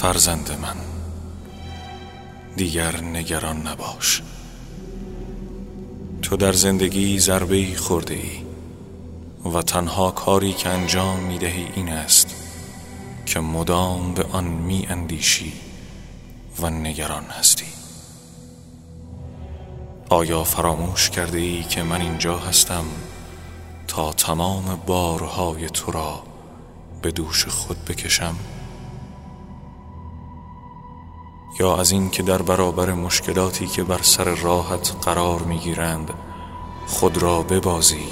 فرزند من. دیگر نگران نباش. تو در زندگی ضربه خورده ای و تنها کاری که انجام می دهی این است که مدام به آن می اندیشی و نگران هستی. آیا فراموش کرده ای که من اینجا هستم تا تمام بارهای تو را به دوش خود بکشم؟ یا از این که در برابر مشکلاتی که بر سر راحت قرار می‌گیرند خود را ببازی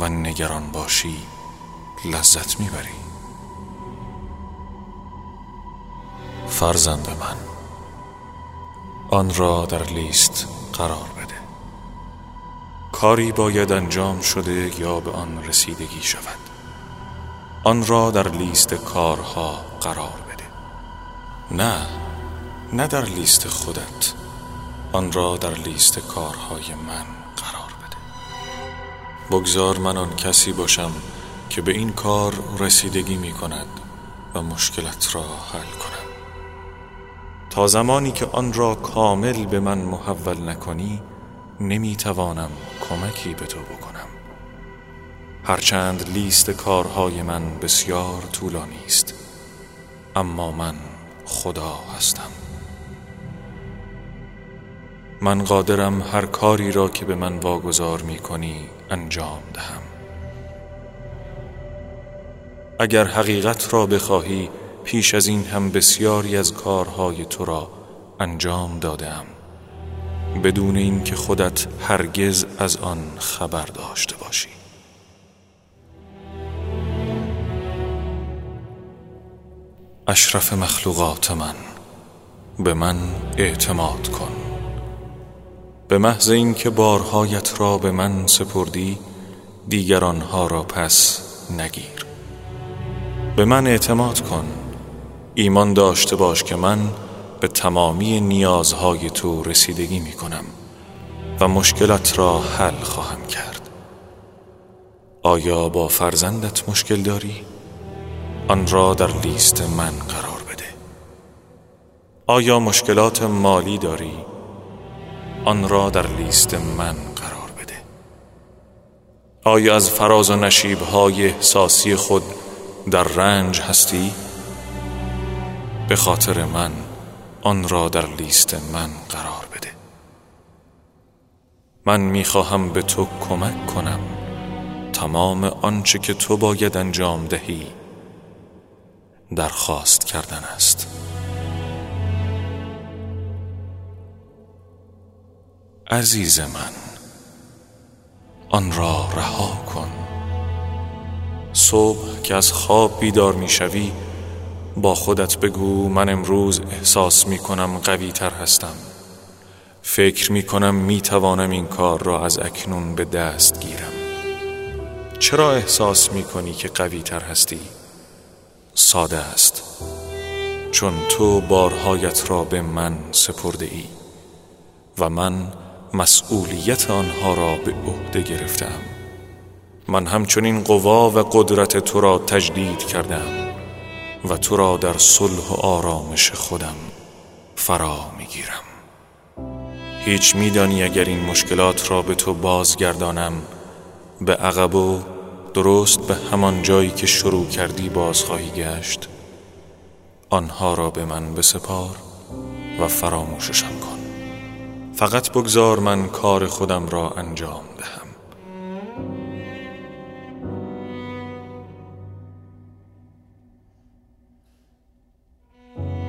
و نگران باشی لذت می‌بری. فرزند من آن را در لیست قرار بده. کاری باید انجام شده یا به آن رسیدگی شود. آن را در لیست کارها قرار بده. نه نه در لیست خودت آن را در لیست کارهای من قرار بده. بگذار من آن کسی باشم که به این کار رسیدگی می کند و مشکلت را حل کنم تا زمانی که آن را کامل به من محول نکنی نمی توانم کمکی به تو بکنم. هرچند لیست کارهای من بسیار طولانی است اما من خدا هستم. من قادرم هر کاری را که به من واگذار می کنی انجام دهم. اگر حقیقت را بخواهی پیش از این هم بسیاری از کارهای تو را انجام دادم بدون اینکه خودت هرگز از آن خبر داشته باشی. اشرف مخلوقات من به من اعتماد کن. به محض اینکه بارهایت را به من سپردی دیگر آنها را پس نگیر به من اعتماد کن ایمان داشته باش که من به تمامی نیازهای تو رسیدگی می کنم و مشکلت را حل خواهم کرد آیا با فرزندت مشکل داری؟ آن را در لیست من قرار بده آیا مشکلات مالی داری؟ آن را در لیست من قرار بده. آیا از فراز و نشیبهای احساسی خود در رنج هستی؟ به خاطر من آن را در لیست من قرار بده. من می‌خواهم به تو کمک کنم تمام آنچه که تو باید انجام دهی. درخواست کردن است. عزیز من آن را رها کن. صبح که از خواب بیدار می‌شوی با خودت بگو من امروز احساس می کنم قوی تر هستم. فکر می کنم می توانم این کار را از اکنون به دست گیرم. چرا احساس می کنی که قوی تر هستی؟ ساده است. چون تو بارهایت را به من سپرده ای و من مسئولیت آنها را به عهده گرفتم. من همچنین قوا و قدرت تو را تجدید کردم و تو را در صلح و آرامش خودم فرا می‌گیرم. هیچ میدانی اگر این مشکلات را به تو بازگردانم به عقب و درست به همان جایی که شروع کردی باز خواهی گشت آنها را به من بسپار و فراموششم کن. فقط بگذار من کار خودم را انجام دهم.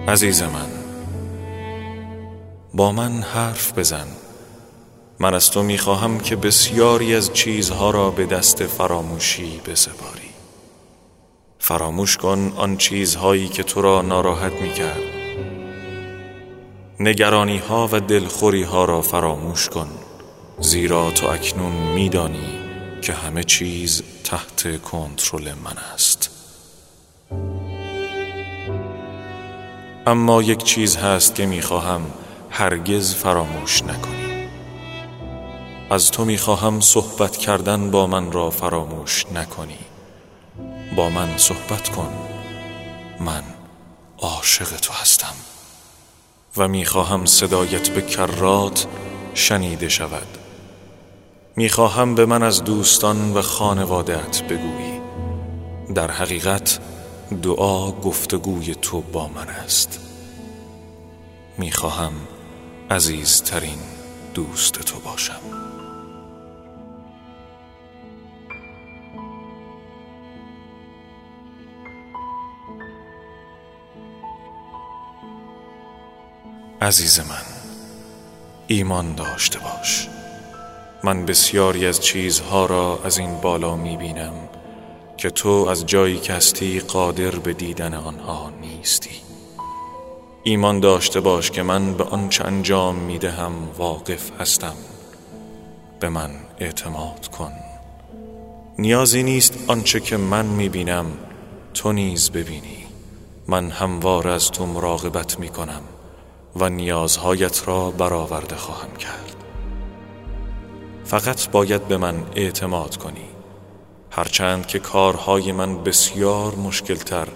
عزیز من با من حرف بزن. من از تو می‌خواهم که بسیاری از چیزها را به دست فراموشی بسپاری. فراموش کن آن چیزهایی که تو را ناراحت می‌کرد. نگرانی ها و دلخوری ها را فراموش کن. زیرا تو اکنون میدانی که همه چیز تحت کنترل من است. اما یک چیز هست که می‌خواهم هرگز فراموش نکنی. از تو می‌خواهم صحبت کردن با من را فراموش نکنی. با من صحبت کن. من عاشق تو هستم. و می‌خواهم صدایت به کرات شنیده شود. می‌خواهم به من از دوستان و خانوادت بگویی. در حقیقت دعا گفتگوی تو با من است. می‌خواهم عزیزترین دوست تو باشم. عزیز من ایمان داشته باش. من بسیاری از چیزها را از این بالا می بینم که تو از جایی که هستی قادر به دیدن آنها نیستی. ایمان داشته باش که من به آنچه انجام می دهم واقف هستم. به من اعتماد کن. نیازی نیست آنچه که من می بینم تو نیز ببینی. من هموار از تو مراقبت می کنم و نیازهایت را برآورده خواهم کرد. فقط باید به من اعتماد کنی هرچند که کارهای من بسیار مشکلتر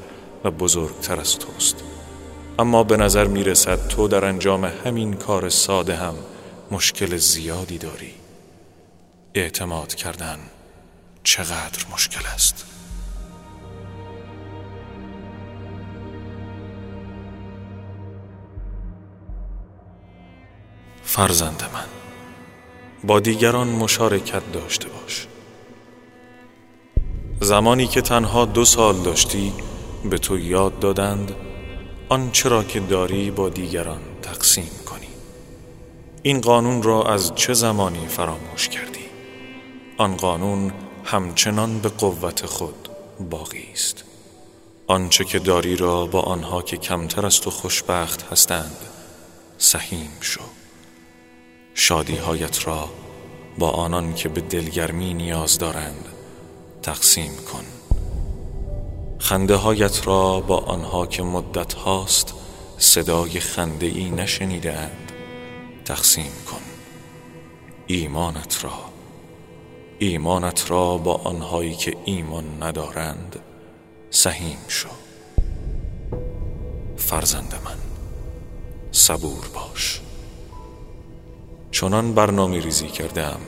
و بزرگتر از توست. اما به نظر می رسد تو در انجام همین کار ساده هم مشکل زیادی داری. اعتماد کردن چقدر مشکل است؟ فرزند من. با دیگران مشارکت داشته باش. زمانی که تنها دو سال داشتی به تو یاد دادند آنچه را که داری با دیگران تقسیم کنی. این قانون را از چه زمانی فراموش کردی؟ آن قانون همچنان به قوت خود باقی است. آنچه که داری را با آنها که کمتر از تو خوشبخت هستند سهیم شو. شادیهایت را با آنان که به دلگرمی نیاز دارند تقسیم کن. خنده هایت را با آنها که مدت هاست صدای خنده ای نشنیده اند تقسیم کن. ایمانت را ایمانت را با آنهایی که ایمان ندارند سهیم شو. فرزند من صبور باش. چنان برنامه ریزی کردم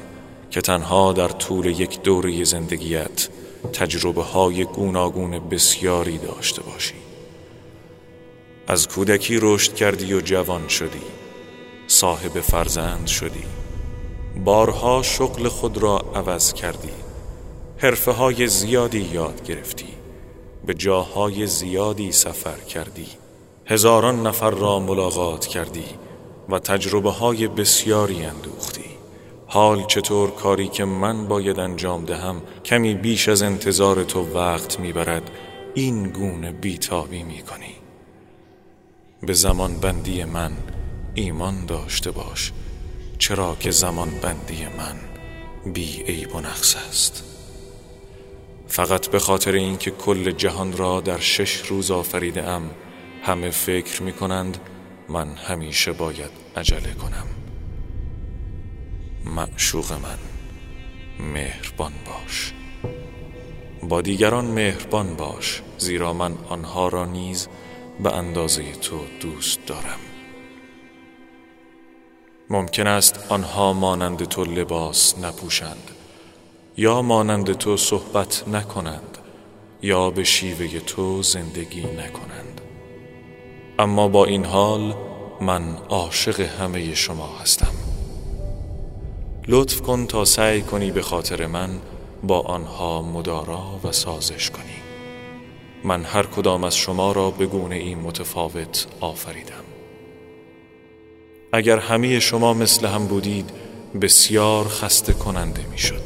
که تنها در طول یک دوره زندگیت تجربه های گوناگون بسیاری داشته باشی. از کودکی رشد کردی و جوان شدی. صاحب فرزند شدی. بارها شغل خود را عوض کردی. حرفه های زیادی یاد گرفتی. به جاهای زیادی سفر کردی. هزاران نفر را ملاقات کردی. و تجربه های بسیاری اندوختی. حال چطور کاری که من باید انجام دهم کمی بیش از انتظار تو وقت می‌برد این گونه بیتابی می‌کنی. به زمان بندی من ایمان داشته باش چرا که زمان بندی من بی عیب و نقص است. فقط به خاطر اینکه کل جهان را در شش روز آفریده ام همه فکر می کنند من همیشه باید عجله کنم. معشوق من مهربان باش. با دیگران مهربان باش زیرا من آنها را نیز به اندازه تو دوست دارم. ممکن است آنها مانند تو لباس نپوشند یا مانند تو صحبت نکنند یا به شیوه تو زندگی نکنند. اما با این حال من عاشق همه شما هستم. لطف کن تا سعی کنی به خاطر من با آنها مدارا و سازش کنی. من هر کدام از شما را به گونه این متفاوت آفریدم. اگر همه شما مثل هم بودید بسیار خسته کننده می‌شد.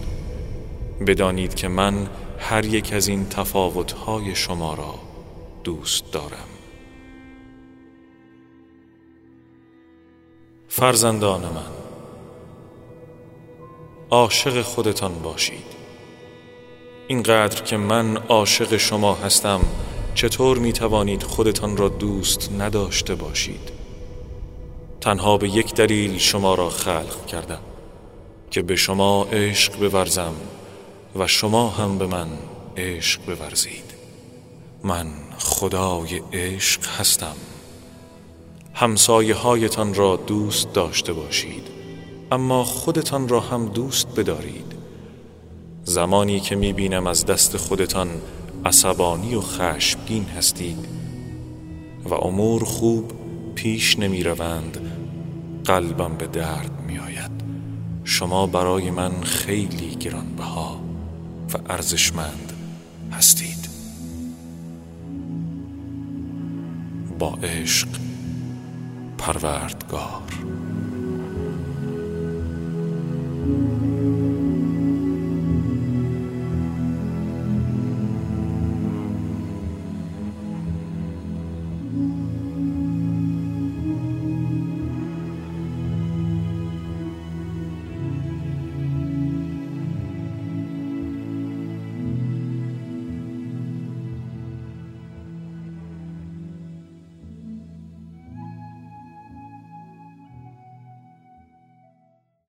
بدانید که من هر یک از این تفاوتهای شما را دوست دارم. فرزندان من. عاشق خودتان باشید. اینقدر که من عاشق شما هستم چطور می توانید خودتان را دوست نداشته باشید؟ تنها به یک دلیل شما را خلق کردم که به شما عشق بورزم و شما هم به من عشق بورزید. من خدای عشق هستم. همسایه هایتان را دوست داشته باشید. اما خودتان را هم دوست بدارید. زمانی که می بینم از دست خودتان عصبانی و خشمگین هستید و امور خوب پیش نمی روند قلبم به درد می آید شما برای من خیلی گرانبها و ارزشمند هستید. با عشق پروردگار.